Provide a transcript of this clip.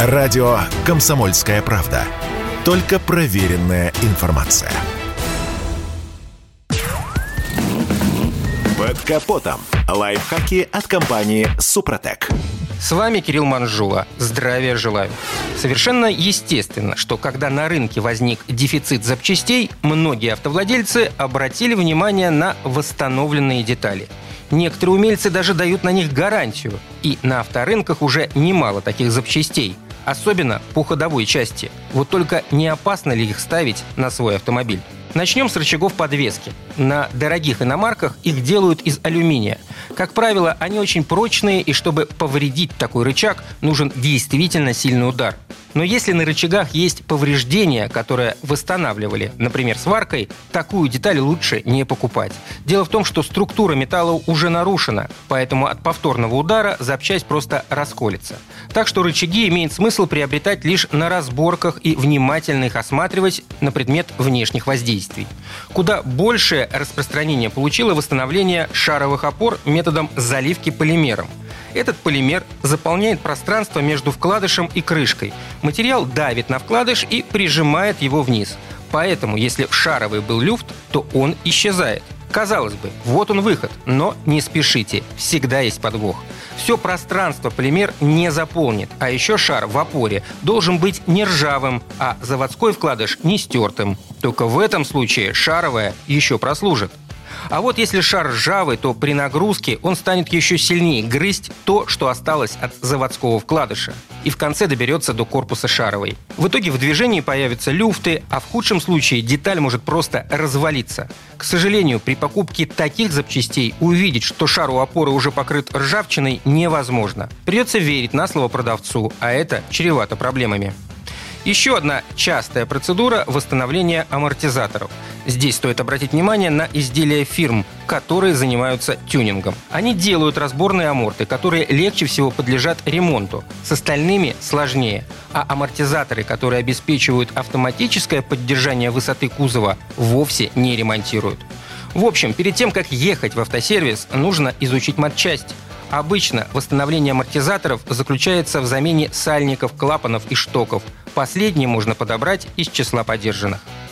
Радио «Комсомольская правда». Только проверенная информация. Под капотом. Лайфхаки от компании «Супротек». С вами Кирилл Манжула. Здравия желаю. Совершенно естественно, что когда на рынке возник дефицит запчастей, многие автовладельцы обратили внимание на восстановленные детали. Некоторые умельцы даже дают на них гарантию. И на авторынках уже немало таких запчастей – особенно по ходовой части. Вот только не опасно ли их ставить на свой автомобиль? Начнем с рычагов подвески. На дорогих иномарках их делают из алюминия. Как правило, они очень прочные, и чтобы повредить такой рычаг, нужен действительно сильный удар – но если на рычагах есть повреждения, которые восстанавливали, например, сваркой, такую деталь лучше не покупать. Дело в том, что структура металла уже нарушена, поэтому от повторного удара запчасть просто расколется. Так что рычаги имеет смысл приобретать лишь на разборках и внимательно их осматривать на предмет внешних воздействий. Куда большее распространение получило восстановление шаровых опор методом заливки полимером – этот полимер заполняет пространство между вкладышем и крышкой. Материал давит на вкладыш и прижимает его вниз. Поэтому, если шаровый был люфт, то он исчезает. Казалось бы, вот он выход, но не спешите, всегда есть подвох. Все пространство полимер не заполнит, а еще шар в опоре должен быть не ржавым, а заводской вкладыш не стертым. Только в этом случае шаровая еще прослужит. А вот если шар ржавый, то при нагрузке он станет еще сильнее грызть то, что осталось от заводского вкладыша. И в конце доберется до корпуса шаровой. В итоге в движении появятся люфты, а в худшем случае деталь может просто развалиться. К сожалению, при покупке таких запчастей увидеть, что шар у опоры уже покрыт ржавчиной, невозможно. Придется верить на слово продавцу, а это чревато проблемами. Еще одна частая процедура – восстановления амортизаторов. Здесь стоит обратить внимание на изделия фирм, которые занимаются тюнингом. Они делают разборные аморты, которые легче всего подлежат ремонту. С остальными сложнее. А амортизаторы, которые обеспечивают автоматическое поддержание высоты кузова, вовсе не ремонтируют. В общем, перед тем, как ехать в автосервис, нужно изучить матчасть. Обычно восстановление амортизаторов заключается в замене сальников, клапанов и штоков. Последние можно подобрать из числа подержанных.